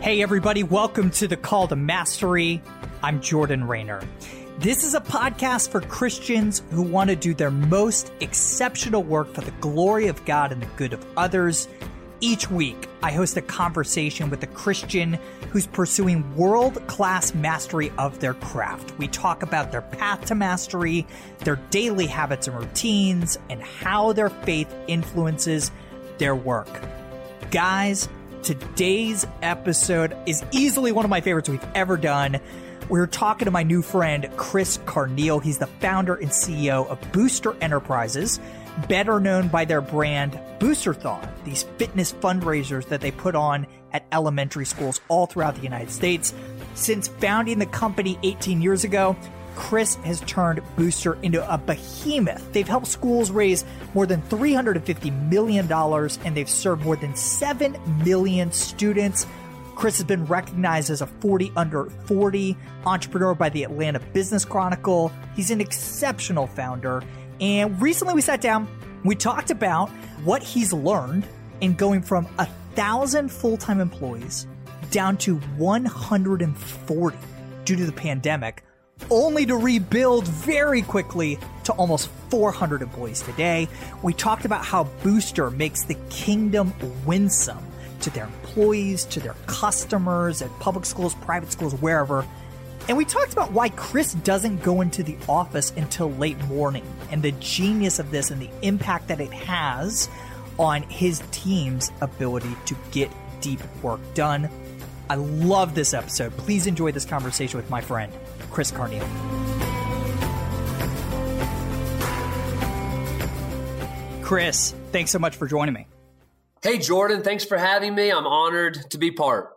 Hey, everybody, welcome to the Call to Mastery. I'm Jordan Raynor. This is a podcast for Christians who want to do their most exceptional work for the glory of God and the good of others. Each week, I host a conversation with a Christian who's pursuing world class mastery of their craft. We talk about their path to mastery, their daily habits and routines, and how their faith influences their work. Guys, Today's episode is easily one of my favorites we've ever done. We're talking to my new friend, Chris Carneal. He's the founder and CEO of Booster Enterprises, better known by their brand Boosterthon, these fitness fundraisers that they put on at elementary schools all throughout the United States. Since founding the company 18 years ago, Chris has turned Booster into a behemoth. They've helped schools raise more than $350 million and they've served more than 7 million students. Chris has been recognized as a 40 under 40 entrepreneur by the Atlanta Business Chronicle. He's an exceptional founder. And recently we sat down, we talked about what he's learned in going from a thousand full time employees down to 140 due to the pandemic only to rebuild very quickly to almost 400 employees today. We talked about how Booster makes the kingdom winsome to their employees, to their customers at public schools, private schools, wherever. And we talked about why Chris doesn't go into the office until late morning and the genius of this and the impact that it has on his team's ability to get deep work done. I love this episode. Please enjoy this conversation with my friend, Chris Carneal. Chris, thanks so much for joining me. Hey, Jordan, thanks for having me. I'm honored to be part.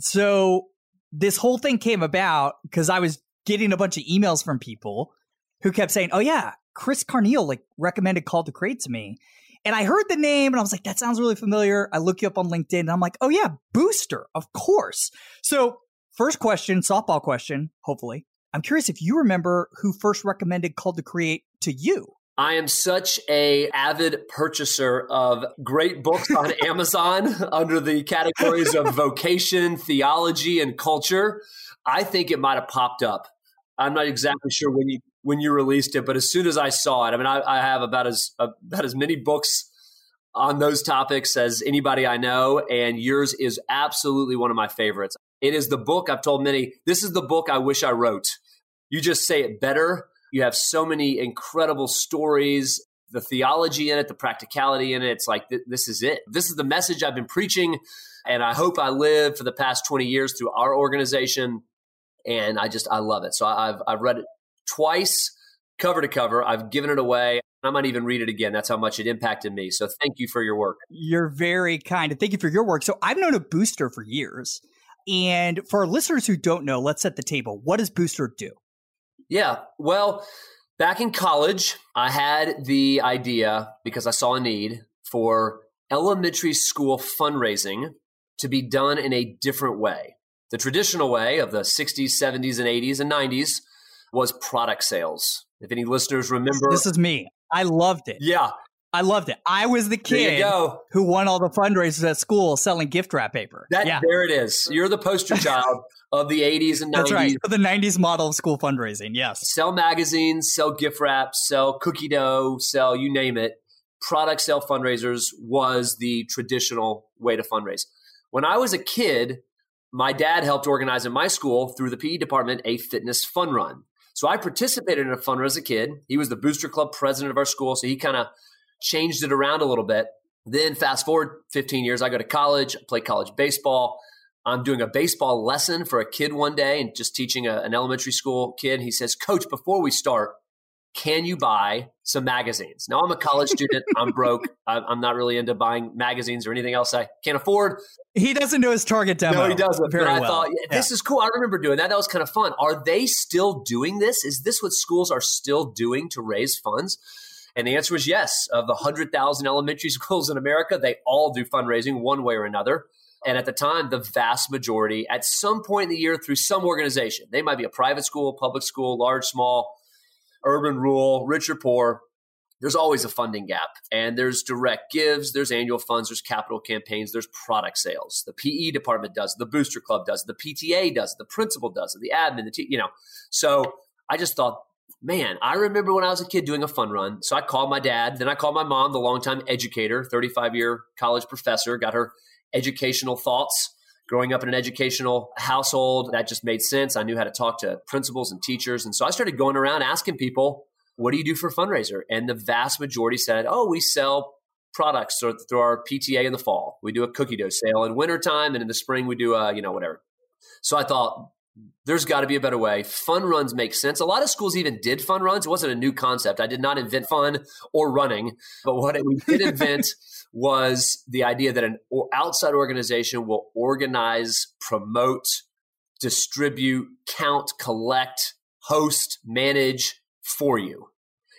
So, this whole thing came about because I was getting a bunch of emails from people who kept saying, Oh, yeah, Chris Carneal like recommended Called to Create to me. And I heard the name and I was like, that sounds really familiar. I look you up on LinkedIn and I'm like, oh yeah, Booster, of course. So First question, softball question, hopefully. I'm curious if you remember who first recommended Called to Create to you. I am such a avid purchaser of great books on Amazon under the categories of vocation, theology, and culture. I think it might have popped up. I'm not exactly sure when you when you released it, but as soon as I saw it, I mean, I, I have about as about as many books on those topics as anybody I know, and yours is absolutely one of my favorites. It is the book I've told many, this is the book I wish I wrote. You just say it better. You have so many incredible stories, the theology in it, the practicality in it. It's like, th- this is it. This is the message I've been preaching. And I hope I live for the past 20 years through our organization. And I just, I love it. So I've, I've read it twice, cover to cover. I've given it away. I might even read it again. That's how much it impacted me. So thank you for your work. You're very kind. And thank you for your work. So I've known a booster for years. And for our listeners who don't know, let's set the table. What does Booster do? Yeah. Well, back in college, I had the idea because I saw a need for elementary school fundraising to be done in a different way. The traditional way of the 60s, 70s, and 80s and 90s was product sales. If any listeners remember, this is me. I loved it. Yeah. I loved it. I was the kid who won all the fundraisers at school selling gift wrap paper. That, yeah. There it is. You're the poster child of the 80s and 90s. That's right. The 90s model of school fundraising. Yes. Sell magazines, sell gift wraps, sell cookie dough, sell you name it. Product sale fundraisers was the traditional way to fundraise. When I was a kid, my dad helped organize in my school through the PE department a fitness fun run. So I participated in a fun run as a kid. He was the booster club president of our school. So he kind of changed it around a little bit. Then fast forward 15 years, I go to college, play college baseball. I'm doing a baseball lesson for a kid one day and just teaching a, an elementary school kid. He says, Coach, before we start, can you buy some magazines? Now, I'm a college student. I'm broke. I'm not really into buying magazines or anything else I can't afford. He doesn't know his target demo. No, he doesn't. Very I well. thought, yeah, this is cool. I remember doing that. That was kind of fun. Are they still doing this? Is this what schools are still doing to raise funds? And the answer was yes. Of the 100,000 elementary schools in America, they all do fundraising one way or another. And at the time, the vast majority, at some point in the year, through some organization, they might be a private school, public school, large, small, urban, rural, rich or poor, there's always a funding gap. And there's direct gives, there's annual funds, there's capital campaigns, there's product sales. The PE department does, the booster club does, the PTA does, the principal does, the admin, the t- you know. So I just thought, man, I remember when I was a kid doing a fun run. So I called my dad, then I called my mom, the longtime educator, 35 year college professor, got her educational thoughts. Growing up in an educational household, that just made sense. I knew how to talk to principals and teachers. And so I started going around asking people, what do you do for fundraiser? And the vast majority said, oh, we sell products through our PTA in the fall. We do a cookie dough sale in wintertime, and in the spring we do a, you know, whatever. So I thought there's got to be a better way. Fun runs make sense. A lot of schools even did fun runs. It wasn't a new concept. I did not invent fun or running, but what we did invent was the idea that an outside organization will organize, promote, distribute, count, collect, host, manage for you.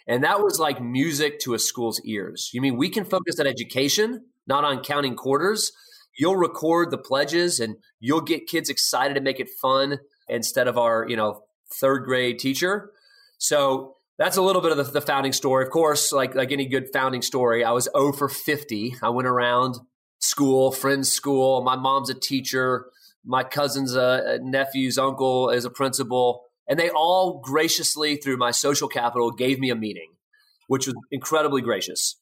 And that was like music to a school's ears. You mean we can focus on education, not on counting quarters? You'll record the pledges and you'll get kids excited to make it fun instead of our, you know, third grade teacher. So that's a little bit of the, the, founding story. Of course, like like any good founding story, I was 0 for 50. I went around school, friends' school. My mom's a teacher. My cousin's a, a nephew's uncle is a principal. And they all graciously, through my social capital, gave me a meeting, which was incredibly gracious.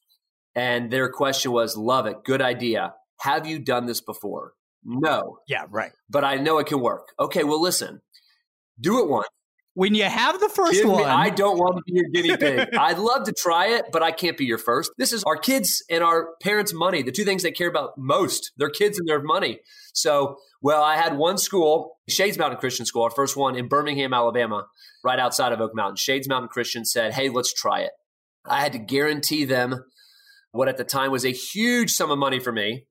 And their question was, love it, good idea. Have you done this before? No. Yeah, right. But I know it can work. Okay, well, listen, do it once when you have the first Give one. Me, I don't want to be your guinea pig. I'd love to try it, but I can't be your first. This is our kids and our parents' money, the two things they care about most their kids and their money. So, well, I had one school, Shades Mountain Christian School, our first one in Birmingham, Alabama, right outside of Oak Mountain. Shades Mountain Christian said, hey, let's try it. I had to guarantee them what at the time was a huge sum of money for me.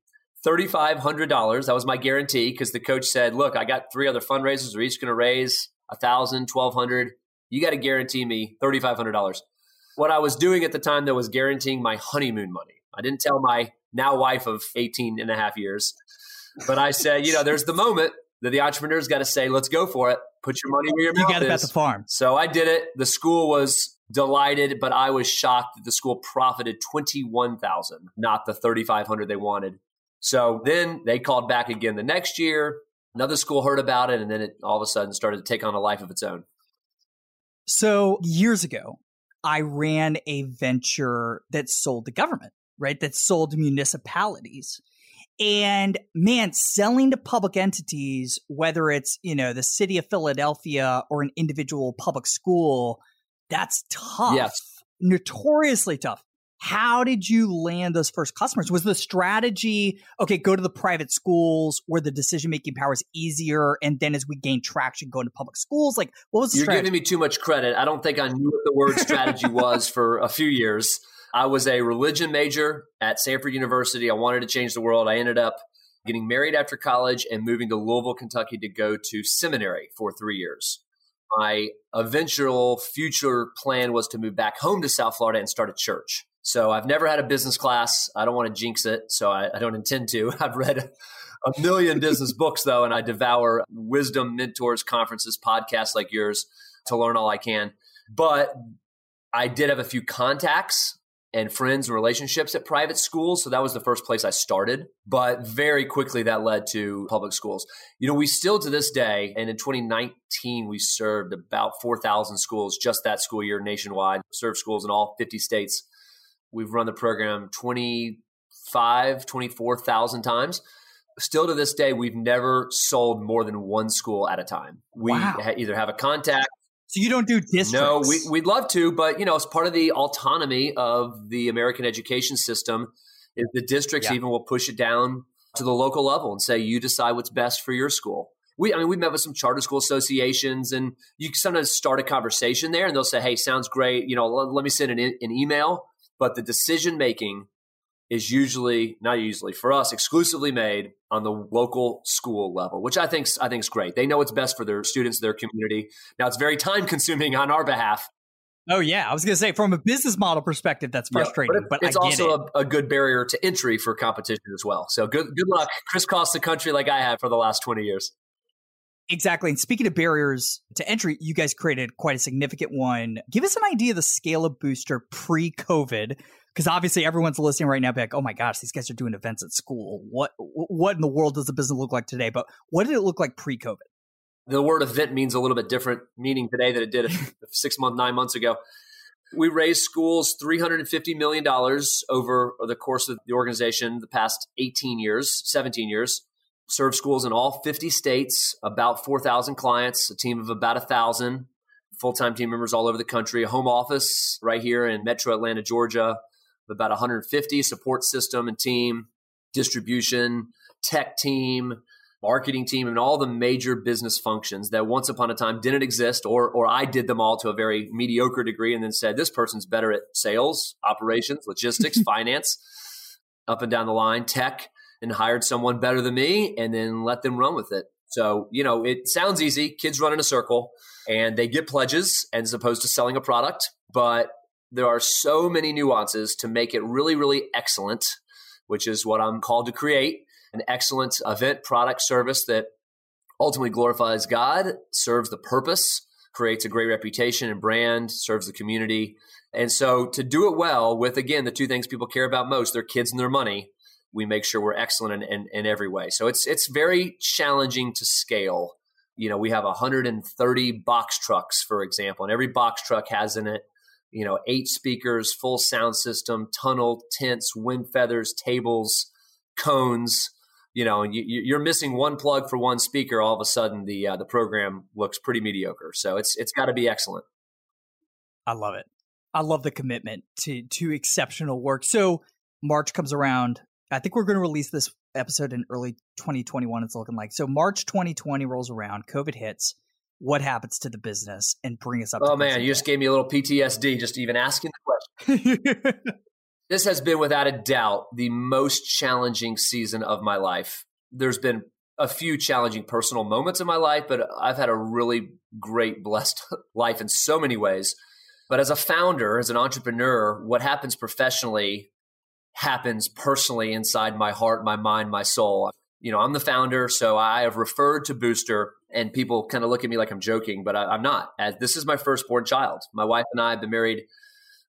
$3,500. That was my guarantee because the coach said, Look, I got three other fundraisers. We're each going to raise a thousand, twelve hundred. You got to guarantee me thirty five hundred dollars. What I was doing at the time though was guaranteeing my honeymoon money. I didn't tell my now wife of 18 and a half years, but I said, you know, there's the moment that the entrepreneur's got to say, let's go for it. Put your money where your you mouth is. You got to bet the farm. So I did it. The school was delighted, but I was shocked that the school profited 21,000, not the 3,500 they wanted. So then they called back again the next year. Another school heard about it, and then it all of a sudden started to take on a life of its own. So years ago, I ran a venture that sold to government, right? That sold to municipalities. And man, selling to public entities, whether it's, you know, the city of Philadelphia or an individual public school, that's tough. Yes. Notoriously tough how did you land those first customers? Was the strategy, okay, go to the private schools where the decision making power is easier, and then as we gain traction, go into public schools? Like, what was the You're strategy? giving me too much credit. I don't think I knew what the word strategy was for a few years. I was a religion major at Samford University. I wanted to change the world. I ended up getting married after college and moving to Louisville, Kentucky to go to seminary for three years. My eventual future plan was to move back home to South Florida and start a church. So I've never had a business class. I don't want to jinx it, so I, I don't intend to. I've read a million business books though, and I devour wisdom mentors, conferences, podcasts like yours to learn all I can. But I did have a few contacts and friends and relationships at private schools. So that was the first place I started. But very quickly that led to public schools. You know, we still to this day, and in 2019, we served about 4,000 schools just that school year nationwide, served schools in all 50 states. We've run the program 25, 24,000 times. Still to this day, we've never sold more than one school at a time. We Wow. ha- either have a contact. so you don't do districts? No, we, we'd love to, but you know, it's part of the autonomy of the American education system. Is the districts Yeah. even will push it down to the local level and say, you decide what's best for your school. we, I mean, we've met with some charter school associations, and you can sometimes start a conversation there, and they'll say, "Hey, sounds great. You know, let, let me send an, an email." But the decision making is usually not usually for us exclusively made on the local school level, which I think I think is great. They know what's best for their students, their community. Now it's very time consuming on our behalf Oh yeah, I was going to say from a business model perspective, that's frustrating. Yeah, but, it, but, it's also it. a, a, good barrier to entry for competition as well. So good, good luck, crisscross the country like I have for the last twenty years. Exactly. And speaking of barriers to entry, you guys created quite a significant one. Give us an idea of the scale of Booster pre-COVID, because obviously everyone's listening right now, be like, "Oh my gosh, these guys are doing events at school. What what in the world does the business look like today?" But what did it look like pre-COVID? the word event means a little bit different meaning today than it did six months, nine months ago. We raised schools $350 million over the course of the organization the past 18 years, 17 years. Served schools in all 50 states, about 4,000 clients, a team of about 1,000 full time team members all over the country, a home office right here in metro Atlanta, Georgia, about 150 support system and team, distribution, tech team, marketing team and all the major business functions that once upon a time didn't exist or or I did them all to a very mediocre degree and then said this person's better at sales, operations, logistics, finance, up and down the line, tech and hired someone better than me and then let them run with it. So, you know, it sounds easy. Kids run in a circle and they get pledges as opposed to selling a product, but there are so many nuances to make it really really excellent, which is what I'm called to create an excellent event, product, service that ultimately glorifies God, serves the purpose, creates a great reputation and brand, serves the community. And so to do it well with, again, the two things people care about most, their kids and their money, we make sure we're excellent in, in, in every way. So it's, it's very challenging to scale. You know, we have 130 box trucks, for example, and every box truck has in it, you know, eight speakers, full sound system, tunnel, tents, wind feathers, tables, cones, you know, and you, are missing one plug for one speaker, all of a sudden the uh, the program looks pretty mediocre. So it's it's got to be excellent. I love it. I love the commitment to to exceptional work. So March comes around. I think we're going to release this episode in early 2021. It's looking like so. March 2020 rolls around. COVID hits. What happens to the business and bring us up? Oh man, you just gave me a little PTSD just even asking the question. This has been without a doubt the most challenging season of my life. There's been a few challenging personal moments in my life, but I've had a really great, blessed life in so many ways. But as a founder, as an entrepreneur, what happens professionally happens personally inside my heart, my mind, my soul. You know, I'm the founder, so I have referred to Booster, and people kind of look at me like I'm joking, but I, am not. As this is my firstborn child. My wife and I have been married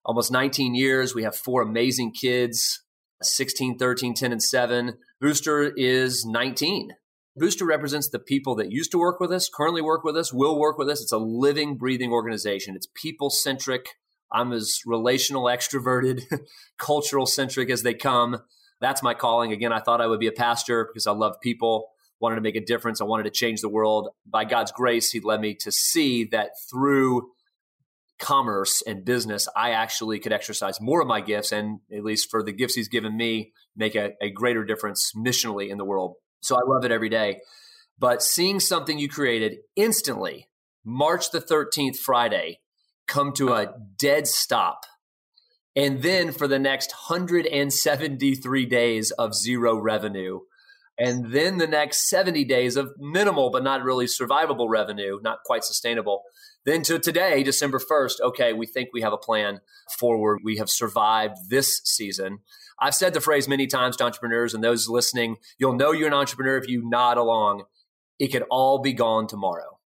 almost 19 years. We have four amazing kids 16, 13, 10, and 7. Booster is 19. Booster represents the people that used to work with us, currently work with us, will work with us. It's a living, breathing organization. It's people centric. I'm as relational, extroverted, cultural centric as they come. That's my calling. Again, I thought I would be a pastor because I love people, wanted to make a difference. I wanted to change the world. By God's grace, He led me to see that through commerce and business, I actually could exercise more of my gifts and, at least for the gifts he's given me, make a, a greater difference missionally in the world. So I love it every day. But seeing something you created instantly, March the 13th, Friday, come to a dead stop. And then for the next 173 days of zero revenue. And then the next 70 days of minimal, but not really survivable revenue, not quite sustainable then to today, December 1st, okay, we think we have a plan forward. We have survived this season. I've said the phrase many times to entrepreneurs and those listening, you'll know you're an entrepreneur if you nod along. It could all be gone tomorrow.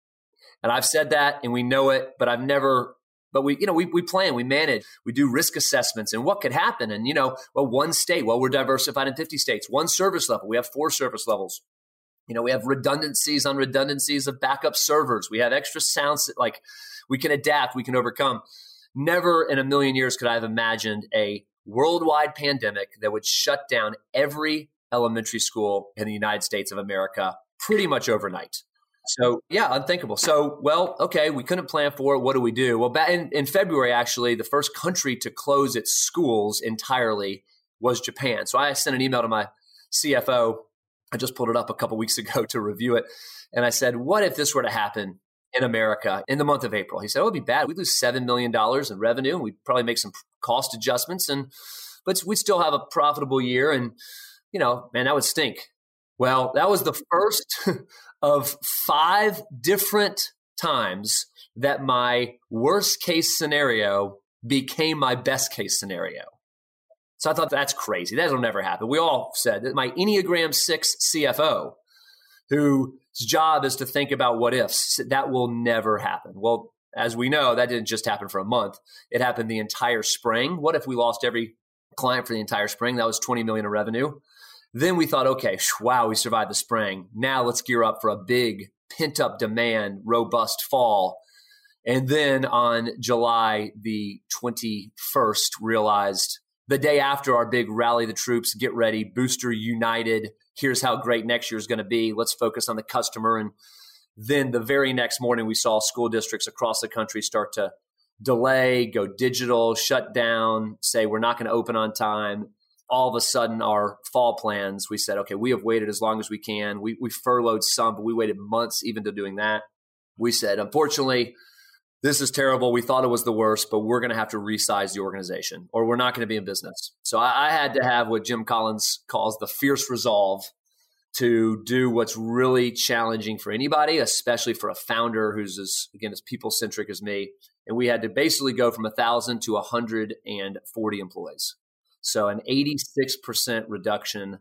And I've said that and we know it, but I've never but we you know we, we plan we manage we do risk assessments and what could happen and you know well one state well we're diversified in 50 states one service level we have four service levels you know, we have redundancies on redundancies of backup servers. We have extra sounds that, like we can adapt, we can overcome. Never in a million years could I have imagined a worldwide pandemic that would shut down every elementary school in the United States of America pretty much overnight. So yeah, unthinkable. So well, okay, we couldn't plan for it. What do we do? Well, back in, in February, actually, the first country to close its schools entirely was Japan. So I sent an email to my CFO I just pulled it up a couple weeks ago to review it. And I said, what if this were to happen in America in the month of April? He said, oh, it'd be bad. We'd lose $7 million in revenue and we'd probably make some cost adjustments and, but we'd still have a profitable year. And, you know, man, that would stink. Well, that was the first of five different times that my worst case scenario became my best case scenario. So I thought that's crazy. That'll never happen. We all said that my Enneagram 6 CFO, whose job is to think about what ifs, that will never happen. Well, as we know, that didn't just happen for a month. It happened the entire spring. What if we lost every client for the entire spring? That was 20 million in revenue. Then we thought, okay, wow, we survived the spring. Now let's gear up for a big pent up demand, robust fall. And then on July the 21st, realized the day after our big rally the troops, get ready, booster united. Here's how great next year is going to be. Let's focus on the customer. And then the very next morning, we saw school districts across the country start to delay, go digital, shut down, say we're not going to open on time all of a sudden our fall plans, we said, okay, we have waited as long as we can. We, we furloughed some, but we waited months even to doing that. We said, unfortunately, this is terrible. We thought it was the worst, but we're going to have to resize the organization or we're not going to be in business. So I, I had to have what Jim Collins calls the fierce resolve to do what's really challenging for anybody, especially for a founder who's as, again, as people centric as me. And we had to basically go from a thousand to 140 employees. So an 86% reduction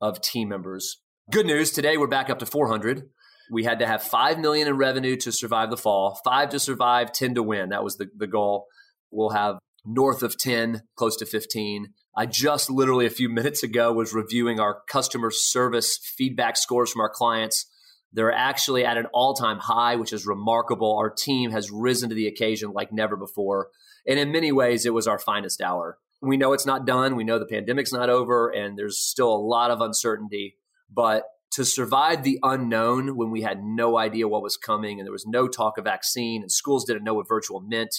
of team members. Good news, today we're back up to 400. We had to have 5 million in revenue to survive the fall, 5 to survive, 10 to win. That was the, the goal. We'll have north of 10, close to 15. I just literally a few minutes ago was reviewing our customer service feedback scores from our clients. They're actually at an all time high, which is remarkable. Our team has risen to the occasion like never before. And in many ways, it was our finest hour we know it's not done. We know the pandemic's not over and there's still a lot of uncertainty. But to survive the unknown when we had no idea what was coming and there was no talk of vaccine and schools didn't know what virtual meant,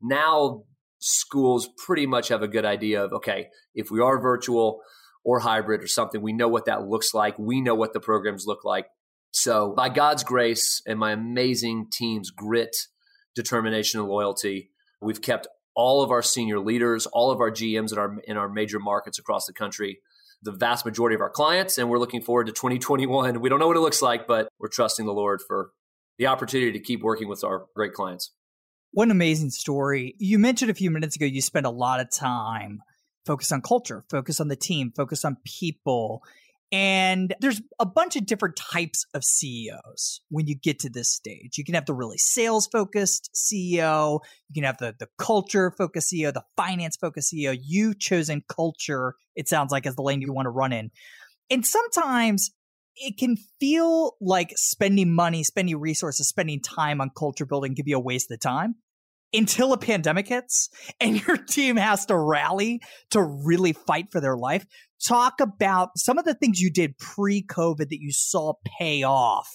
now schools pretty much have a good idea of okay, if we are virtual or hybrid or something, we know what that looks like. We know what the programs look like. So, by God's grace and my amazing team's grit, determination, and loyalty, we've kept all of our senior leaders, all of our GMs in our in our major markets across the country, the vast majority of our clients, and we're looking forward to 2021. We don't know what it looks like, but we're trusting the Lord for the opportunity to keep working with our great clients. What an amazing story. You mentioned a few minutes ago you spent a lot of time focused on culture, focus on the team, focus on people. And there's a bunch of different types of CEOs when you get to this stage. You can have the really sales focused CEO, you can have the, the culture focused CEO, the finance focused CEO. You've chosen culture, it sounds like, as the lane you want to run in. And sometimes it can feel like spending money, spending resources, spending time on culture building can be a waste of time until a pandemic hits and your team has to rally to really fight for their life. Talk about some of the things you did pre COVID that you saw pay off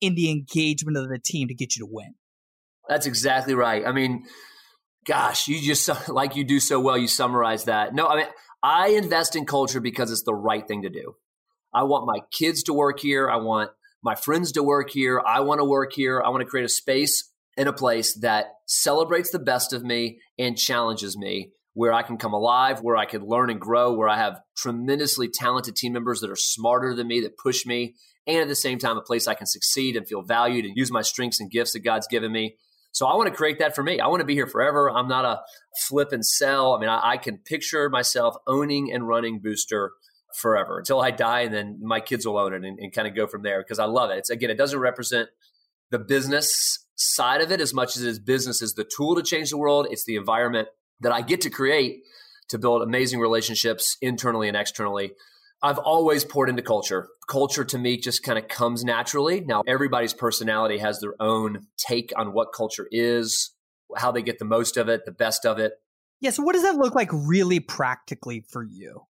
in the engagement of the team to get you to win. That's exactly right. I mean, gosh, you just like you do so well, you summarize that. No, I mean, I invest in culture because it's the right thing to do. I want my kids to work here. I want my friends to work here. I want to work here. I want to create a space in a place that celebrates the best of me and challenges me, where I can come alive, where I can learn and grow, where I have tremendously talented team members that are smarter than me, that push me, and at the same time, a place I can succeed and feel valued and use my strengths and gifts that God's given me. So I want to create that for me. I want to be here forever. I'm not a flip and sell. I mean, I, I can picture myself owning and running Booster forever until I die, and then my kids will own it and, and kind of go from there because I love it. It's again, it doesn't represent the business side of it as much as it is business is the tool to change the world. It's the environment that I get to create to build amazing relationships internally and externally. I've always poured into culture. Culture to me just kind of comes naturally. Now, everybody's personality has their own take on what culture is, how they get the most of it, the best of it. Yeah. So, what does that look like really practically for you?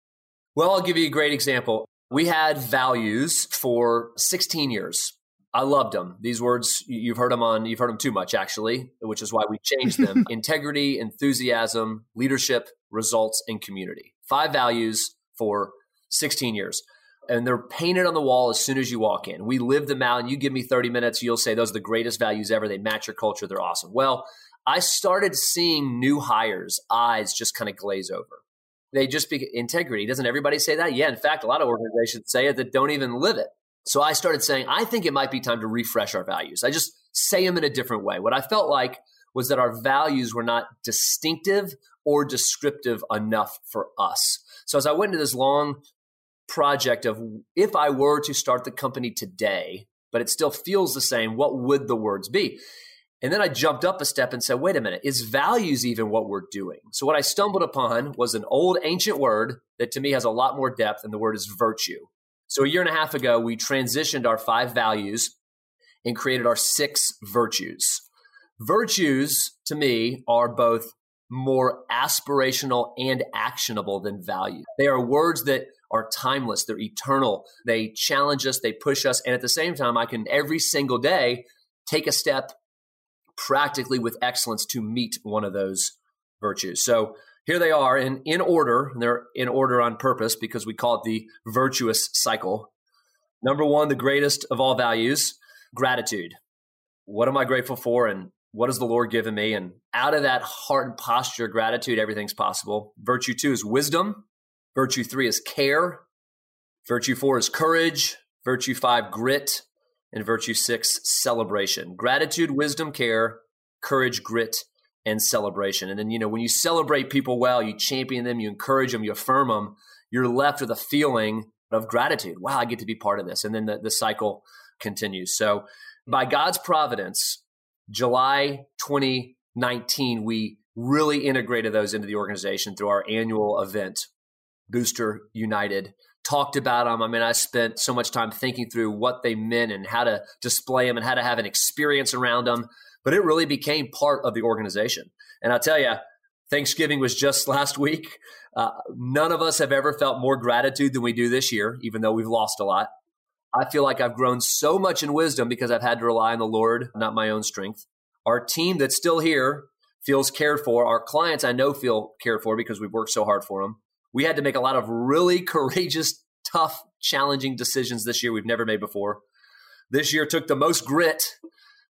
Well, I'll give you a great example. We had values for 16 years. I loved them. These words you've heard them on you've heard them too much actually, which is why we changed them. Integrity, enthusiasm, leadership, results and community. Five values for 16 years. and they're painted on the wall as soon as you walk in. We live them out, and you give me 30 minutes, you'll say those are the greatest values ever. They match your culture, they're awesome. Well, I started seeing new hires' eyes just kind of glaze over. They just be integrity. Doesn't everybody say that? Yeah. In fact, a lot of organizations say it that don't even live it. So I started saying, I think it might be time to refresh our values. I just say them in a different way. What I felt like was that our values were not distinctive or descriptive enough for us. So as I went into this long project of if I were to start the company today, but it still feels the same, what would the words be? And then I jumped up a step and said, wait a minute, is values even what we're doing? So what I stumbled upon was an old ancient word that to me has a lot more depth, and the word is virtue. So a year and a half ago, we transitioned our five values and created our six virtues. Virtues to me are both more aspirational and actionable than value. They are words that are timeless, they're eternal. They challenge us, they push us, and at the same time, I can every single day take a step practically with excellence to meet one of those virtues. So here they are in, in order. They're in order on purpose because we call it the virtuous cycle. Number one, the greatest of all values, gratitude. What am I grateful for? And what has the Lord given me? And out of that heart and posture, gratitude, everything's possible. Virtue two is wisdom. Virtue three is care. Virtue four is courage. Virtue five, grit. And virtue six, celebration. Gratitude, wisdom, care, courage, grit, and celebration. And then, you know, when you celebrate people well, you champion them, you encourage them, you affirm them, you're left with a feeling of gratitude. Wow, I get to be part of this. And then the, the cycle continues. So, by God's providence, July 2019, we really integrated those into the organization through our annual event, Booster United. Talked about them. I mean, I spent so much time thinking through what they meant and how to display them and how to have an experience around them. But it really became part of the organization. And I'll tell you, Thanksgiving was just last week. Uh, none of us have ever felt more gratitude than we do this year, even though we've lost a lot. I feel like I've grown so much in wisdom because I've had to rely on the Lord, not my own strength. Our team that's still here feels cared for. Our clients I know feel cared for because we've worked so hard for them. We had to make a lot of really courageous, tough, challenging decisions this year we've never made before. This year took the most grit,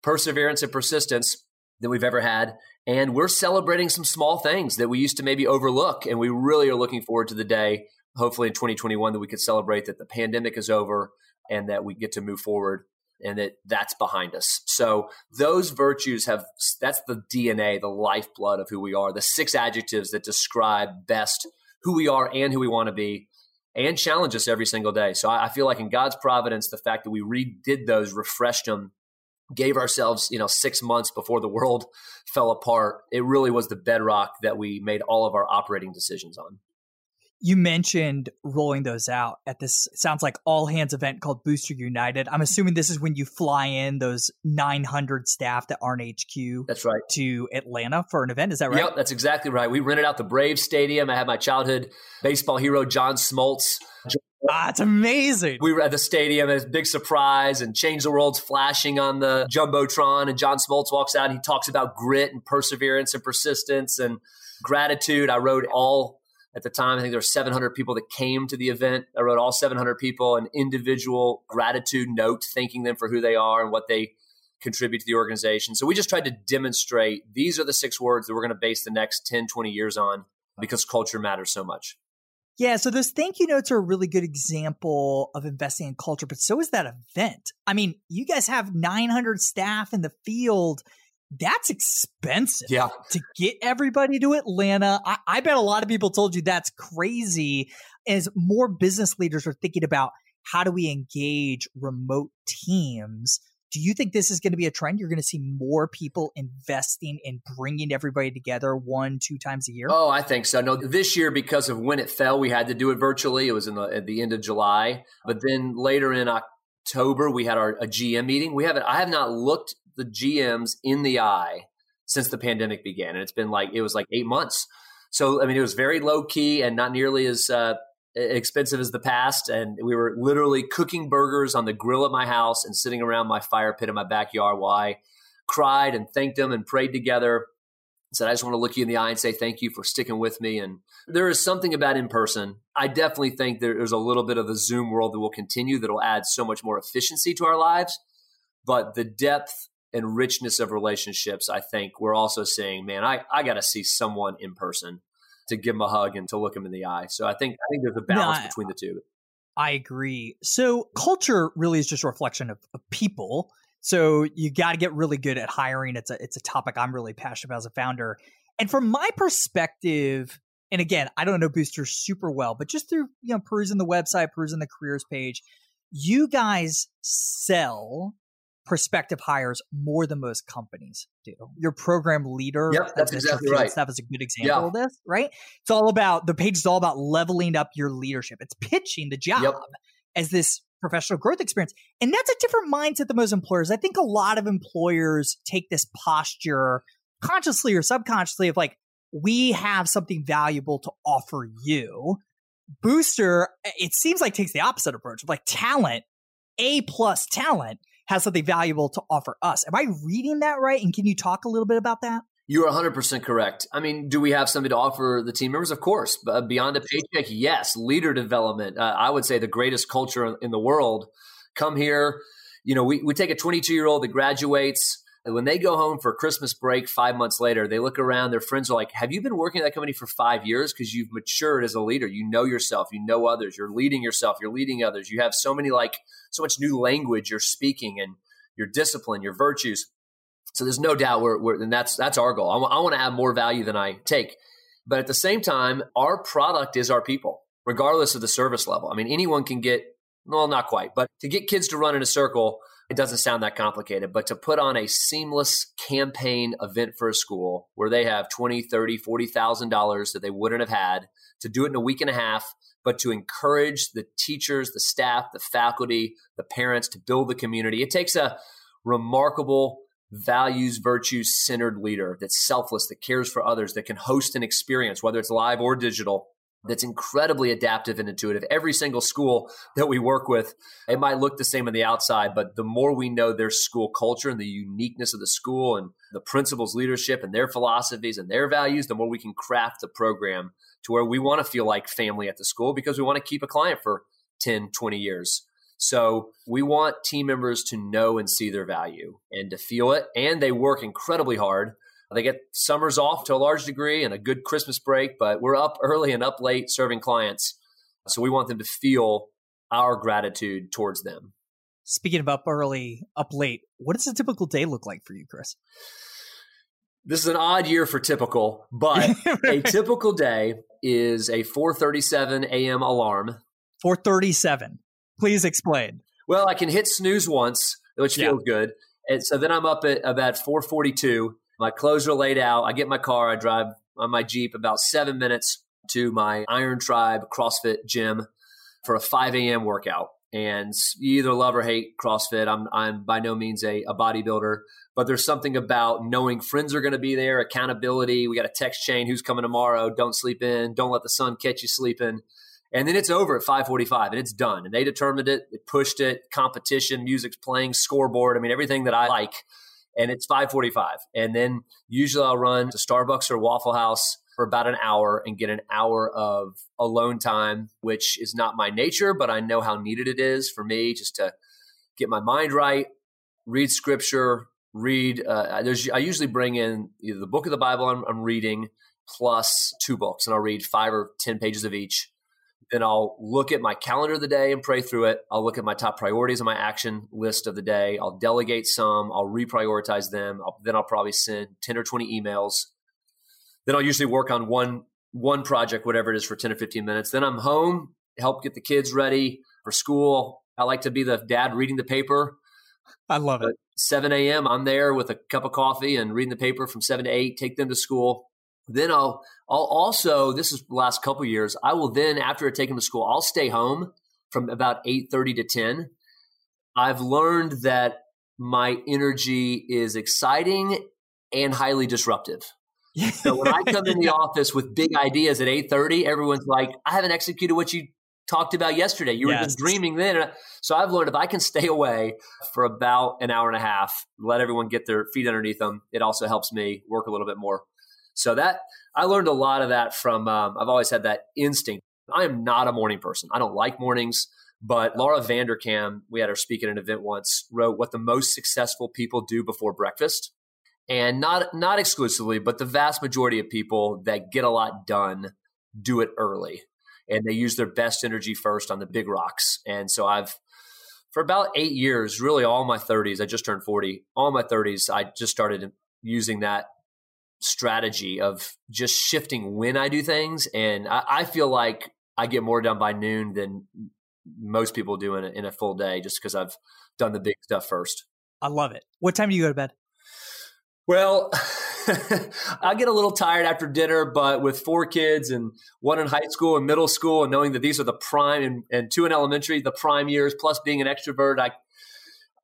perseverance, and persistence than we've ever had. And we're celebrating some small things that we used to maybe overlook. And we really are looking forward to the day, hopefully in 2021, that we could celebrate that the pandemic is over and that we get to move forward and that that's behind us. So those virtues have that's the DNA, the lifeblood of who we are, the six adjectives that describe best who we are and who we want to be and challenge us every single day. So I, feel like in God's providence, the fact that we redid those, refreshed them, gave ourselves, you know, six months before the world fell apart, it really was the bedrock that we made all of our operating decisions on you mentioned rolling those out at this sounds like all hands event called Booster United. I'm assuming this is when you fly in those 900 staff that aren't HQ. That's right. To Atlanta for an event. Is that right? Yep, that's exactly right. We rented out the Brave Stadium. I had my childhood baseball hero John Smoltz. Ah, it's amazing. We were at the stadium as big surprise and Change the World's flashing on the Jumbotron. And John Smoltz walks out and he talks about grit and perseverance and persistence and gratitude. I wrote all at the time. I think there were 700 people that came to the event. I wrote all 700 people an individual gratitude note, thanking them for who they are and what they contribute to the organization. So we just tried to demonstrate these are the six words that we're going to base the next 10, 20 years on because culture matters so much. Yeah, so those thank you notes are a really good example of investing in culture, but so is that event. I mean, you guys have 900 staff in the field that's expensive. Yeah. To get everybody to Atlanta. I, I, bet a lot of people told you that's crazy as more business leaders are thinking about how do we engage remote teams. Do you think this is going to be a trend? You're going to see more people investing in bringing everybody together one, two times a year? Oh, I think so. No, this year, because of when it fell, we had to do it virtually. It was in the, at the end of July. But then later in October, we had our a GM meeting. We haven't, I have not looked the GMs in the eye since the pandemic began. And it's been like, it was like eight months. So, I mean, it was very low key and not nearly as uh, expensive as the past. And we were literally cooking burgers on the grill at my house and sitting around my fire pit in my backyard while I cried and thanked them and prayed together. said, I just want to look you in the eye and say thank you for sticking with me. And there is something about in person. I definitely think there's a little bit of the Zoom world that will continue that'll add so much more efficiency to our lives. But the depth and richness of relationships, I think we're also saying, man, I, I got to see someone in person to give him a hug and to look him in the eye. So I think I think there's a balance no, I, between the two. I agree. So culture really is just a reflection of, of people. So you got to get really good at hiring. It's a it's a topic I'm really passionate about as a founder. And from my perspective, and again, I don't know Booster super well, but just through you know perusing the website, perusing the careers page, you guys sell prospective hires more than most companies do. Your program leader, yep, that's exactly right. Stuff is a good example yeah. of this, right? It's all about the page is all about leveling up your leadership. It's pitching the job yep. as this professional growth experience. And that's a different mindset than most employers. I think a lot of employers take this posture consciously or subconsciously of like, we have something valuable to offer you. Booster, it seems like takes the opposite approach of like talent, A plus talent has something valuable to offer us. Am I reading that right? And can you talk a little bit about that? You're 100% correct. I mean, do we have something to offer the team members? Of course. But beyond a paycheck, yes. Leader development, uh, I would say the greatest culture in the world. Come here. You know, we, we take a 22 year old that graduates. And when they go home for Christmas break five months later, they look around, their friends are like, Have you been working at that company for five years? Because you've matured as a leader. You know yourself, you know others, you're leading yourself, you're leading others. You have so many, like, so much new language you're speaking and your discipline, your virtues. So there's no doubt we're, we're and that's that's our goal. I, w- I want to add more value than I take, but at the same time, our product is our people, regardless of the service level. I mean, anyone can get well, not quite, but to get kids to run in a circle, it doesn't sound that complicated. But to put on a seamless campaign event for a school where they have twenty, thirty, forty thousand dollars that they wouldn't have had to do it in a week and a half, but to encourage the teachers, the staff, the faculty, the parents to build the community. It takes a remarkable values, virtues centered leader that's selfless, that cares for others, that can host an experience, whether it's live or digital, that's incredibly adaptive and intuitive. Every single school that we work with, it might look the same on the outside, but the more we know their school culture and the uniqueness of the school and the principals, leadership, and their philosophies and their values, the more we can craft the program to where we want to feel like family at the school because we want to keep a client for 10, 20 years. So we want team members to know and see their value and to feel it. And they work incredibly hard. They get summers off to a large degree and a good Christmas break, but we're up early and up late serving clients. So we want them to feel our gratitude towards them. Speaking of up early, up late, what does a typical day look like for you, Chris? This is an odd year for typical, but a typical day is a 4:37 a.m. alarm. 4:37. Please explain. Well, I can hit snooze once, which yeah. feels good. And so then I'm up at about 442. My clothes are laid out. I get my car. I drive on my Jeep about seven minutes to my Iron Tribe CrossFit gym for a 5 a.m. workout. And you either love or hate CrossFit. I'm, I'm by no means a, a bodybuilder, but there's something about knowing friends are going to be there, accountability. We got a text chain who's coming tomorrow. Don't sleep in. Don't let the sun catch you sleeping and then it's over at 5:45 and it's done. And they determined it, it pushed it, competition, music's playing, scoreboard. I mean, everything that I like. And it's 5:45. And then usually I'll run to Starbucks or Waffle House for about an hour and get an hour of alone time, which is not my nature, but I know how needed it is for me just to get my mind right, read scripture, read. Uh, there's I usually bring in either the book of the Bible I'm, I'm reading plus two books, and I'll read five or ten pages of each then I'll look at my calendar of the day and pray through it. I'll look at my top priorities on my action list of the day. I'll delegate some. I'll reprioritize them. I'll, then I'll probably send 10 or 20 emails. Then I'll usually work on one one project, whatever it is, for 10 or 15 minutes. Then I'm home, help get the kids ready for school. I like to be the dad reading the paper. I love it. 7 a.m., I'm there with a cup of coffee and reading the paper from 7 to 8, take them to school. Then I'll I'll also this is the last couple years. I will then after I take them to school, I'll stay home from about eight thirty to ten. I've learned that my energy is exciting and highly disruptive. so when I come in the office with big ideas at eight thirty, everyone's like, "I haven't executed what you talked about yesterday. You were yes. just dreaming then." So I've learned if I can stay away for about an hour and a half, let everyone get their feet underneath them, it also helps me work a little bit more. So that I learned a lot of that from. Um, I've always had that instinct. I am not a morning person. I don't like mornings. But Laura Vanderkam, we had her speak at an event once, wrote what the most successful people do before breakfast. And not not exclusively, but the vast majority of people that get a lot done do it early. And they use their best energy first on the big rocks. And so I've for about eight years, really all my 30s, I just turned 40, all my 30s, I just started using that strategy of just shifting when I do things. And I, I feel like I get more done by noon than most people do in a, in a full day just because I've done the big stuff first. I love it. What time do you go to bed? Well, I get a little tired after dinner, but with four kids and one in high school and middle school, and knowing that these are the prime and, and two in elementary, the prime years, plus being an extrovert, I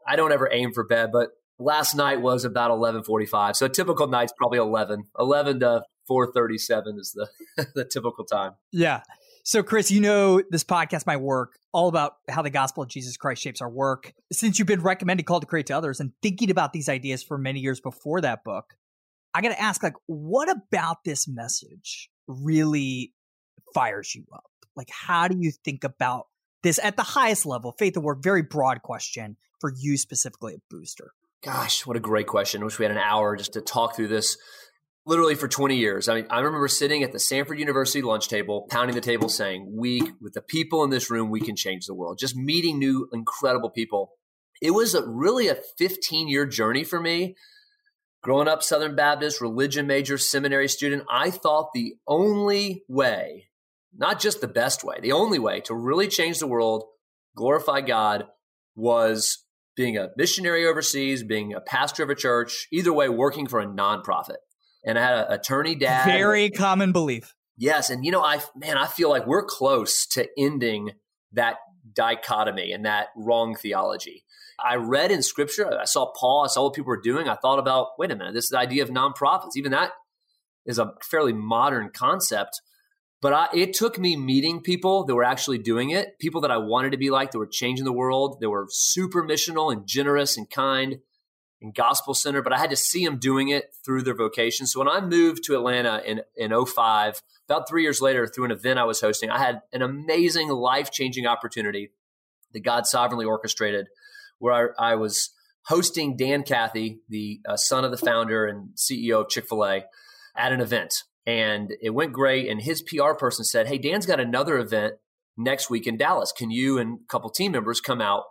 I don't ever aim for bed. But last night was about eleven forty five, so a typical night's probably 11. 11 to four thirty seven is the the typical time. Yeah. So, Chris, you know this podcast, my work, all about how the gospel of Jesus Christ shapes our work. Since you've been recommending Called to Create to others and thinking about these ideas for many years before that book, I got to ask, like, what about this message really fires you up? Like, how do you think about this at the highest level? Faith and work, very broad question for you specifically at Booster. Gosh, what a great question. I wish we had an hour just to talk through this literally for 20 years. I mean, I remember sitting at the Samford University lunch table, pounding the table saying, we, with the people in this room, we can change the world. Just meeting new, incredible people. It was a, really a 15 year journey for me. Growing up Southern Baptist, religion major, seminary student, I thought the only way, not just the best way, the only way to really change the world, glorify God, was being a missionary overseas, being a pastor of a church, either way, working for a nonprofit and I had an attorney dad. Very common belief. Yes, and you know, I man, I feel like we're close to ending that dichotomy and that wrong theology. I read in scripture, I saw Paul, I saw what people were doing. I thought about, wait a minute, this is the idea of nonprofits. Even that is a fairly modern concept. But I, it took me meeting people that were actually doing it, people that I wanted to be like, that were changing the world, that were super missional and generous and kind and gospel center, but I had to see them doing it through their vocation. So when I moved to Atlanta in, in 05, about three years later, through an event I was hosting, I had an amazing life changing opportunity that God sovereignly orchestrated where I, I was hosting Dan Cathy, the uh, son of the founder and CEO of Chick fil A, at an event. And it went great. And his PR person said, Hey, Dan's got another event next week in Dallas. Can you and a couple team members come out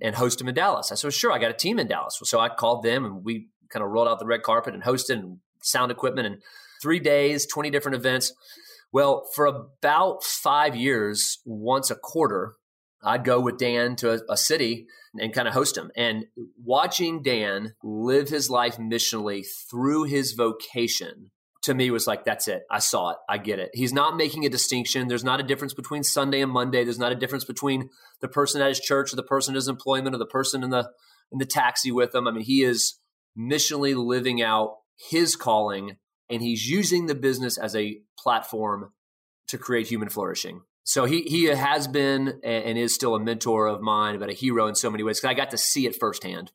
and host him in Dallas. I said, sure, I got a team in Dallas. So I called them and we kind of rolled out the red carpet and hosted and sound equipment and three days, 20 different events. Well, for about five years, once a quarter, I'd go with Dan to a, a city and kind of host him. And watching Dan live his life missionally through his vocation to me was like, that's it. I saw it. I get it. He's not making a distinction. There's not a difference between Sunday and Monday. There's not a difference between the person at his church or the person at his employment or the person in the in the taxi with him. I mean, he is missionally living out his calling and he's using the business as a platform to create human flourishing. So he he has been and is still a mentor of mine, but a hero in so many ways because I got to see it firsthand.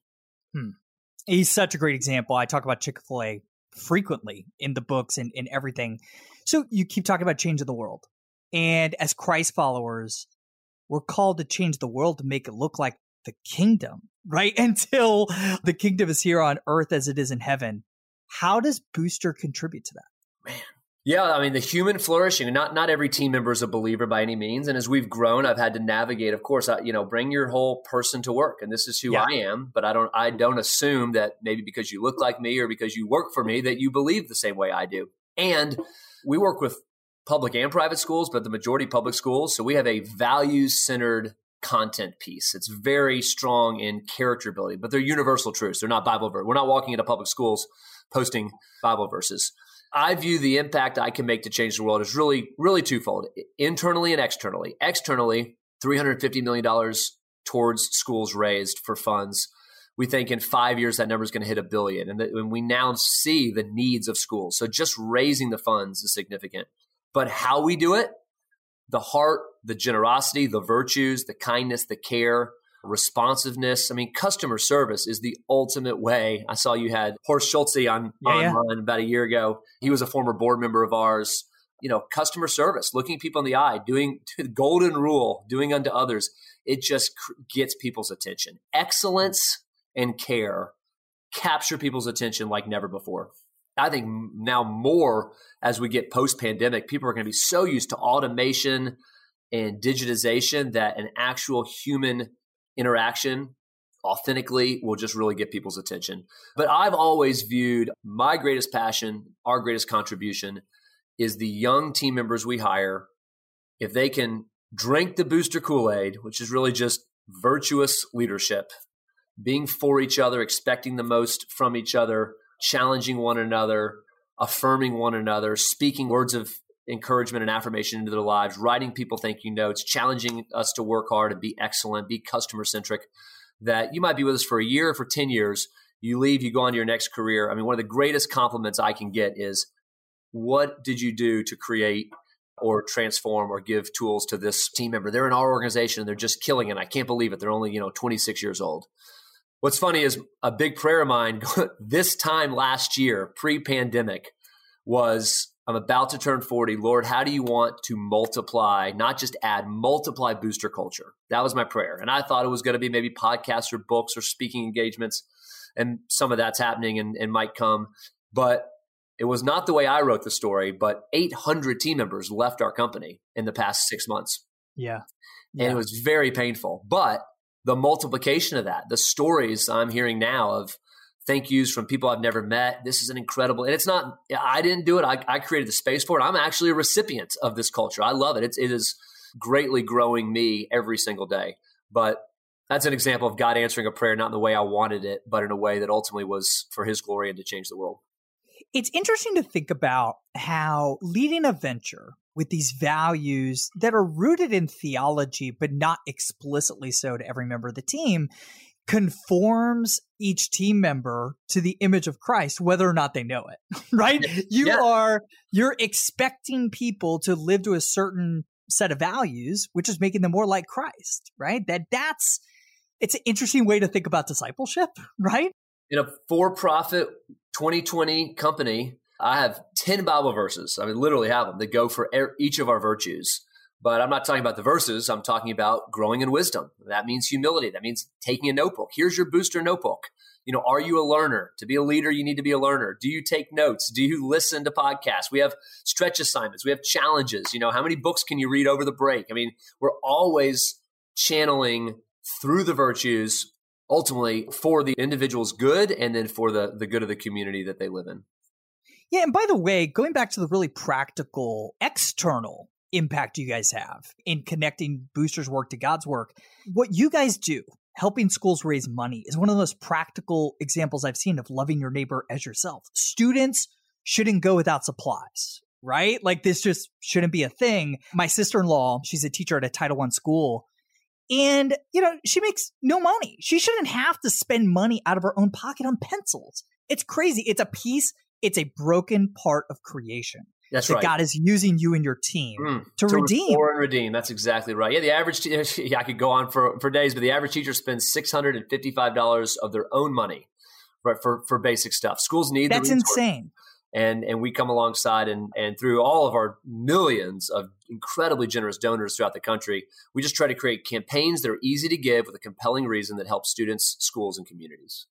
Hmm. He's such a great example. I talk about Chick fil A frequently in the books and in everything. So you keep talking about change of the world. And as Christ followers, we're called to change the world to make it look like the kingdom, right? Until the kingdom is here on earth as it is in heaven. How does Booster contribute to that? Man, yeah, I mean the human flourishing. Not not every team member is a believer by any means, and as we've grown, I've had to navigate. Of course, I, you know, bring your whole person to work, and this is who yeah. I am. But I don't I don't assume that maybe because you look like me or because you work for me that you believe the same way I do. And we work with public and private schools, but the majority public schools. So we have a values centered content piece. It's very strong in character building, but they're universal truths. They're not Bible verse. We're not walking into public schools posting Bible verses. I view the impact I can make to change the world as really, really twofold internally and externally. Externally, $350 million towards schools raised for funds. We think in five years that number is going to hit a billion. And, that, and we now see the needs of schools. So just raising the funds is significant. But how we do it, the heart, the generosity, the virtues, the kindness, the care, responsiveness. I mean, customer service is the ultimate way. I saw you had Horst Schulze on yeah, online yeah. about a year ago. He was a former board member of ours. You know, customer service, looking people in the eye, doing the golden rule, doing unto others. It just gets people's attention. Excellence and care capture people's attention like never before. I think now more as we get post pandemic, people are going to be so used to automation and digitization that an actual human interaction authentically will just really get people's attention. But I've always viewed my greatest passion, our greatest contribution is the young team members we hire. If they can drink the booster Kool Aid, which is really just virtuous leadership, being for each other, expecting the most from each other, challenging one another, affirming one another, speaking words of encouragement and affirmation into their lives, writing people thank you notes, challenging us to work hard and be excellent, be customer centric. That you might be with us for a year, for 10 years, you leave, you go on to your next career. I mean, one of the greatest compliments I can get is what did you do to create or transform or give tools to this team member? They're in our organization and they're just killing it. I can't believe it. They're only, you know, 26 years old. What's funny is a big prayer of mine this time last year, pre pandemic, was I'm about to turn 40. Lord, how do you want to multiply, not just add, multiply booster culture? That was my prayer. And I thought it was going to be maybe podcasts or books or speaking engagements. And some of that's happening and, and might come. But it was not the way I wrote the story, but 800 team members left our company in the past six months. Yeah. And yeah. it was very painful. But the multiplication of that, the stories I'm hearing now of thank yous from people I've never met. This is an incredible, and it's not, I didn't do it. I, I created the space for it. I'm actually a recipient of this culture. I love it. It's, it is greatly growing me every single day. But that's an example of God answering a prayer, not in the way I wanted it, but in a way that ultimately was for his glory and to change the world. It's interesting to think about how leading a venture with these values that are rooted in theology, but not explicitly so to every member of the team, conforms each team member to the image of Christ, whether or not they know it, right? You yeah. are, you're expecting people to live to a certain set of values, which is making them more like Christ, right? That that's, it's an interesting way to think about discipleship, right? In a for profit 2020 company, I have 10 Bible verses. I mean, literally have them that go for each of our virtues. But I'm not talking about the verses. I'm talking about growing in wisdom. That means humility. That means taking a notebook. Here's your booster notebook. You know, are you a learner? To be a leader, you need to be a learner. Do you take notes? Do you listen to podcasts? We have stretch assignments. We have challenges. You know, how many books can you read over the break? I mean, we're always channeling through the virtues ultimately for the individual's good and then for the, the good of the community that they live in. Yeah, and by the way, going back to the really practical external impact you guys have in connecting boosters work to God's work, what you guys do helping schools raise money is one of the most practical examples I've seen of loving your neighbor as yourself. Students shouldn't go without supplies, right? Like this just shouldn't be a thing. My sister-in-law, she's a teacher at a Title I school, and you know, she makes no money. She shouldn't have to spend money out of her own pocket on pencils. It's crazy. It's a piece it's a broken part of creation. That's that right. God is using you and your team mm, to, to redeem. Or redeem. That's exactly right. Yeah, the average, yeah, I could go on for, for days, but the average teacher spends $655 of their own money right, for, for basic stuff. Schools need That's insane. And, and we come alongside and, and through all of our millions of incredibly generous donors throughout the country, we just try to create campaigns that are easy to give with a compelling reason that helps students, schools, and communities.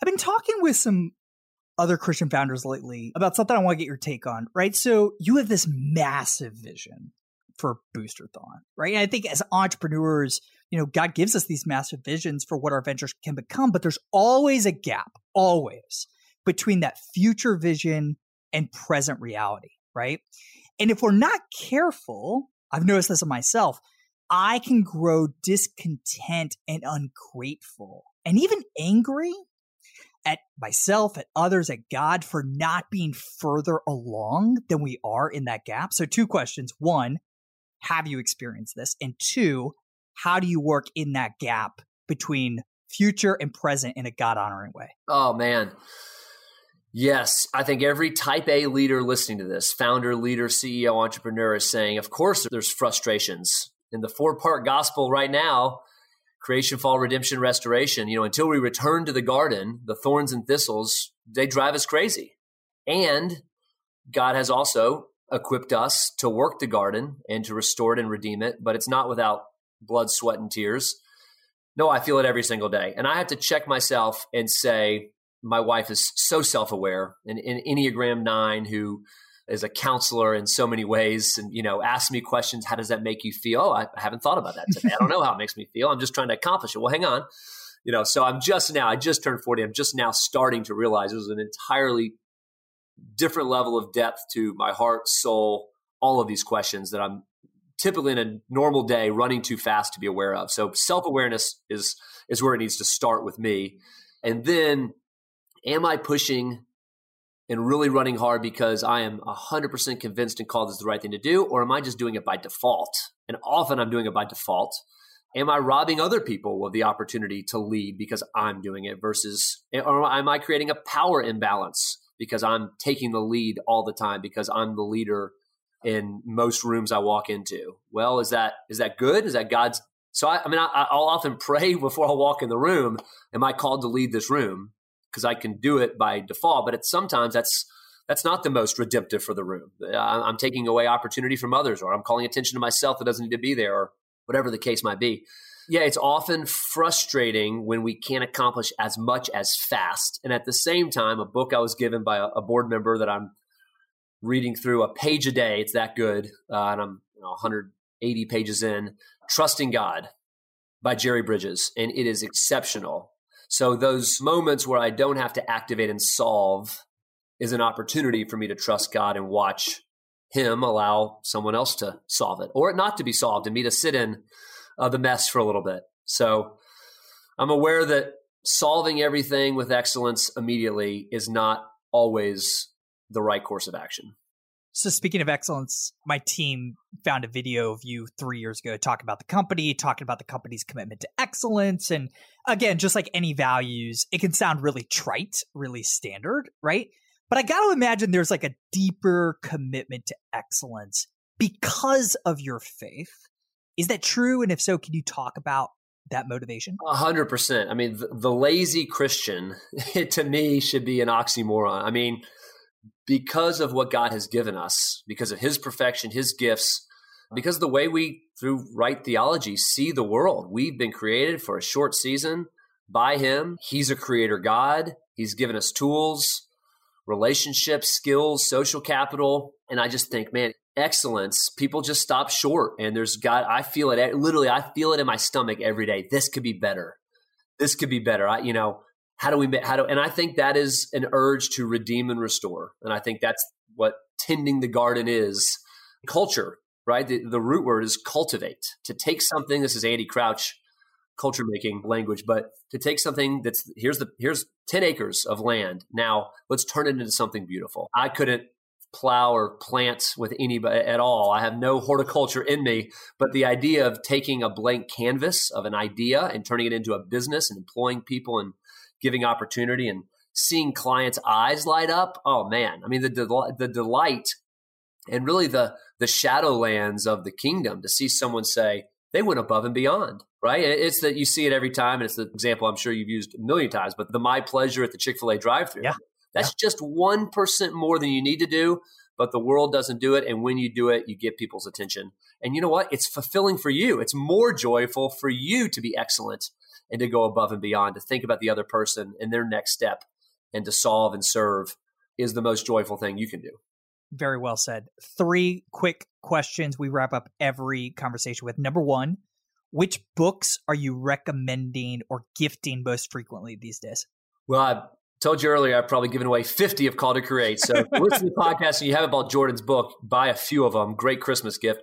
I've been talking with some other Christian founders lately about something I want to get your take on, right? So you have this massive vision for Boosterthon, right? And I think as entrepreneurs, you know, God gives us these massive visions for what our ventures can become, but there's always a gap, always, between that future vision and present reality, right? And if we're not careful, I've noticed this in myself, I can grow discontent and ungrateful and even angry at myself, at others, at God for not being further along than we are in that gap. So, two questions. One, have you experienced this? And two, how do you work in that gap between future and present in a God honoring way? Oh, man. Yes, I think every type A leader listening to this, founder, leader, CEO, entrepreneur, is saying, of course, there's frustrations. In the four part gospel right now, creation, fall, redemption, restoration. You know, until we return to the garden, the thorns and thistles, they drive us crazy. And God has also equipped us to work the garden and to restore it and redeem it, but it's not without blood, sweat, and tears. No, I feel it every single day. And I have to check myself and say, my wife is so self aware, and in Enneagram 9, who is a counselor in so many ways and you know ask me questions how does that make you feel? Oh, i haven't thought about that today. I don't know how it makes me feel. I'm just trying to accomplish it. Well hang on. You know so i'm just now i just turned 40 i'm just now starting to realize there's an entirely different level of depth to my heart soul all of these questions that i'm typically in a normal day running too fast to be aware of. So self-awareness is is where it needs to start with me. And then am i pushing and really running hard because I am 100% convinced and called this the right thing to do? Or am I just doing it by default? And often I'm doing it by default. Am I robbing other people of the opportunity to lead because I'm doing it versus, or am I creating a power imbalance because I'm taking the lead all the time because I'm the leader in most rooms I walk into? Well, is that, is that good? Is that God's? So I, I mean, I, I'll often pray before I walk in the room. Am I called to lead this room? Because I can do it by default. But it's sometimes that's that's not the most redemptive for the room. I'm taking away opportunity from others, or I'm calling attention to myself that doesn't need to be there, or whatever the case might be. Yeah, it's often frustrating when we can't accomplish as much as fast. And at the same time, a book I was given by a, board member that I'm reading through a page a day. It's that good, uh, and I'm you know, 180 pages in. Trusting God by Jerry Bridges, and it is exceptional. So those moments where I don't have to activate and solve is an opportunity for me to trust God and watch Him allow someone else to solve it or it not to be solved and me to sit in uh, the mess for a little bit. So I'm aware that solving everything with excellence immediately is not always the right course of action. So speaking of excellence, my team found a video of you three years ago talking about the company, talking about the company's commitment to excellence. And again, just like any values, it can sound really trite, really standard, right? But I got to imagine there's like a deeper commitment to excellence because of your faith. Is that true? And if so, can you talk about that motivation? A hundred percent. I mean, the, the lazy Christian, to me, should be an oxymoron. I mean, because of what God has given us, because of his perfection, his gifts, because of the way we, through right theology, see the world. We've been created for a short season by him. He's a creator God. He's given us tools, relationships, skills, social capital. And I just think, man, excellence, people just stop short. And there's God, I feel it literally, I feel it in my stomach every day. This could be better. This could be better. I, you know, how do we how do and i think that is an urge to redeem and restore. And i think that's what tending the garden is. Culture right? The, the root word is cultivate. To take something this is andy crouch culture making language but to take something that's here's the here's 10 acres of land. Now let's turn it into something beautiful. I couldn't plow or plant with anybody at all. I have no horticulture in me but the idea of taking a blank canvas of an idea and turning it into a business and employing people and giving opportunity and seeing clients' eyes light up. Oh man, I mean the the, the delight and really the the shadowlands of the kingdom to see someone say they went above and beyond. Right? It's that you see it every time, and it's the example I'm sure you've used a million times. But the my pleasure at the Chick Fil A drive-through. Yeah. That's yeah. just one percent more than you need to do, but the world doesn't do it. And when you do it, you get people's attention. And you know what? It's fulfilling for you. It's more joyful for you to be excellent and to go above and beyond, to think about the other person and their next step and to solve and serve is the most joyful thing you can do. Very well said. Three quick questions we wrap up every conversation with. Number one, which books are you recommending or gifting most frequently these days? Well, I told you earlier, I've probably given away 50 of Called to Create. So listen to the podcast and you have about Jordan's book, buy a few of them. Great Christmas gift.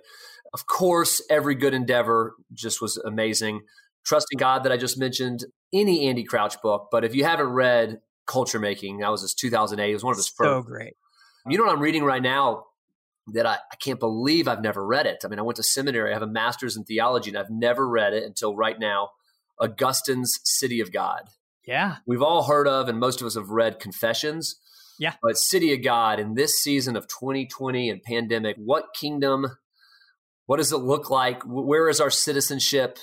Of course, every good endeavor just was amazing. Trusting God that I just mentioned, any Andy Crouch book. But if you haven't read Culture Making, that was his 2008. It was one of his first. So great. You know what I'm reading right now that I, I can't believe I've never read it. I mean, I went to seminary, I have a master's in theology, and I've never read it until right now Augustine's City of God. Yeah. We've all heard of, and most of us have read Confessions. Yeah. But City of God in this season of 2020 and pandemic, what kingdom, what does it look like? Where is our citizenship?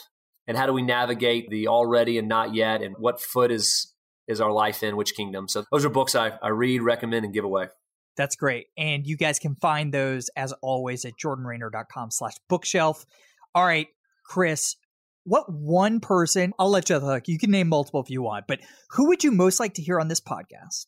and how do we navigate the already and not yet? And what foot is is our life in? Which kingdom? So those are books i, I read recommend and give away. That's great. And you guys can find those as always at jordanraynor.com slash bookshelf. All right chris what one person i'll let you hook. You can name multiple if you want but who would you most like to hear on this podcast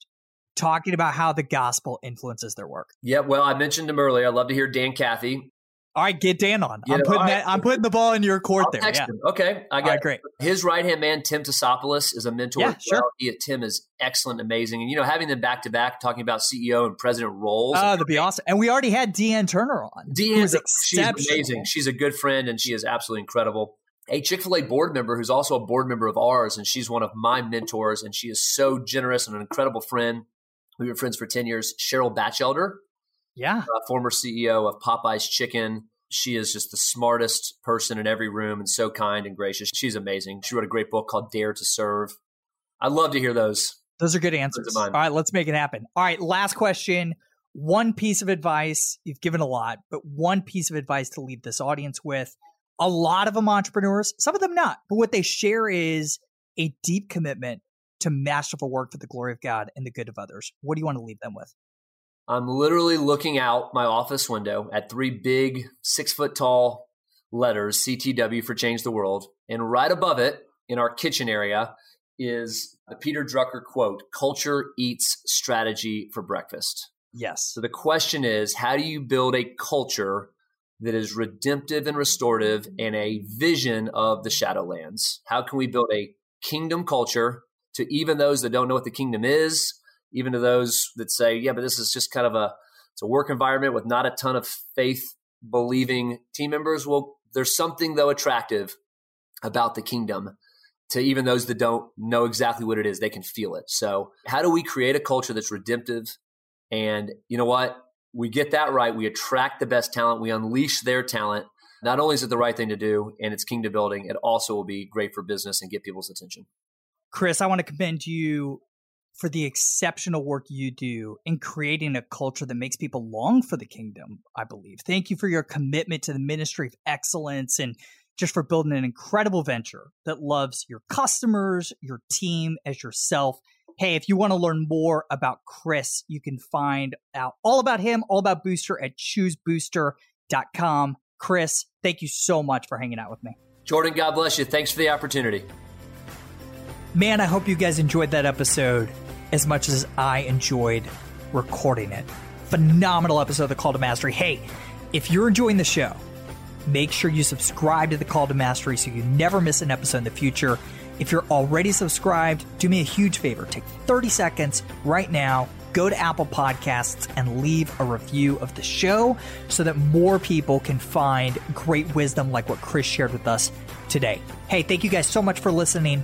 talking about how the gospel influences their work? Yeah well i mentioned him earlier. I'd love to hear dan cathy all right, get Dan on. I'm putting right. that. I'm putting the ball in your court I'll there. Yeah. Okay, I got right, great. His right hand man, Tim Tassopoulos, is a mentor. Yeah, sure. Well. He, Tim is excellent, amazing, and you know having them back to back talking about CEO and president roles. Oh, that'd be awesome. And we already had Dee Ann Turner on. Dee Ann's she's amazing. She's a good friend, and she is absolutely incredible. A Chick Fil A board member who's also a board member of ours, and she's one of my mentors, and she is so generous and an incredible friend. We were friends for ten years. Cheryl Bachelder, yeah, uh, former CEO of Popeyes Chicken she is just the smartest person in every room and so kind and gracious. She's amazing. She wrote a great book called Dare to Serve. I'd love to hear those. Those are good answers. All right, let's make it happen. All right, last question. One piece of advice. You've given a lot, but one piece of advice to leave this audience with. A lot of them entrepreneurs, some of them not, but what they share is a deep commitment to masterful work for the glory of God and the good of others. What do you want to leave them with? I'm literally looking out my office window at three big, six foot tall letters CTW for Change the World. And right above it in our kitchen area is the Peter Drucker quote Culture eats strategy for breakfast. Yes. So the question is how do you build a culture that is redemptive and restorative and a vision of the Shadowlands? How can we build a kingdom culture to even those that don't know what the kingdom is, even to those that say, yeah, but this is just kind of a it's a work environment with not a ton of faith believing team members. Well, there's something though attractive about the kingdom to even those that don't know exactly what it is, they can feel it. So, how do we create a culture that's redemptive? And you know what? We get that right. We attract the best talent. We unleash their talent. Not only is it the right thing to do and it's kingdom building, it also will be great for business and get people's attention. Chris, I want to commend you for the exceptional work you do in creating a culture that makes people long for the kingdom, I believe. Thank you for your commitment to the ministry of excellence and just for building an incredible venture that loves your customers, your team as yourself. Hey, if you want to learn more about Chris, you can find out all about him, all about Booster at choosebooster.com. Chris, thank you so much for hanging out with me. Jordan, God bless you. Thanks for the opportunity. Man, I hope you guys enjoyed that episode as much as I enjoyed recording it. Phenomenal episode of The Call to Mastery. Hey, if you're enjoying the show, make sure you subscribe to The Call to Mastery so you never miss an episode in the future. If you're already subscribed, do me a huge favor. Take 30 seconds right now, go to Apple Podcasts and leave a review of the show so that more people can find great wisdom like what Chris shared with us today. Hey, thank you guys so much for listening.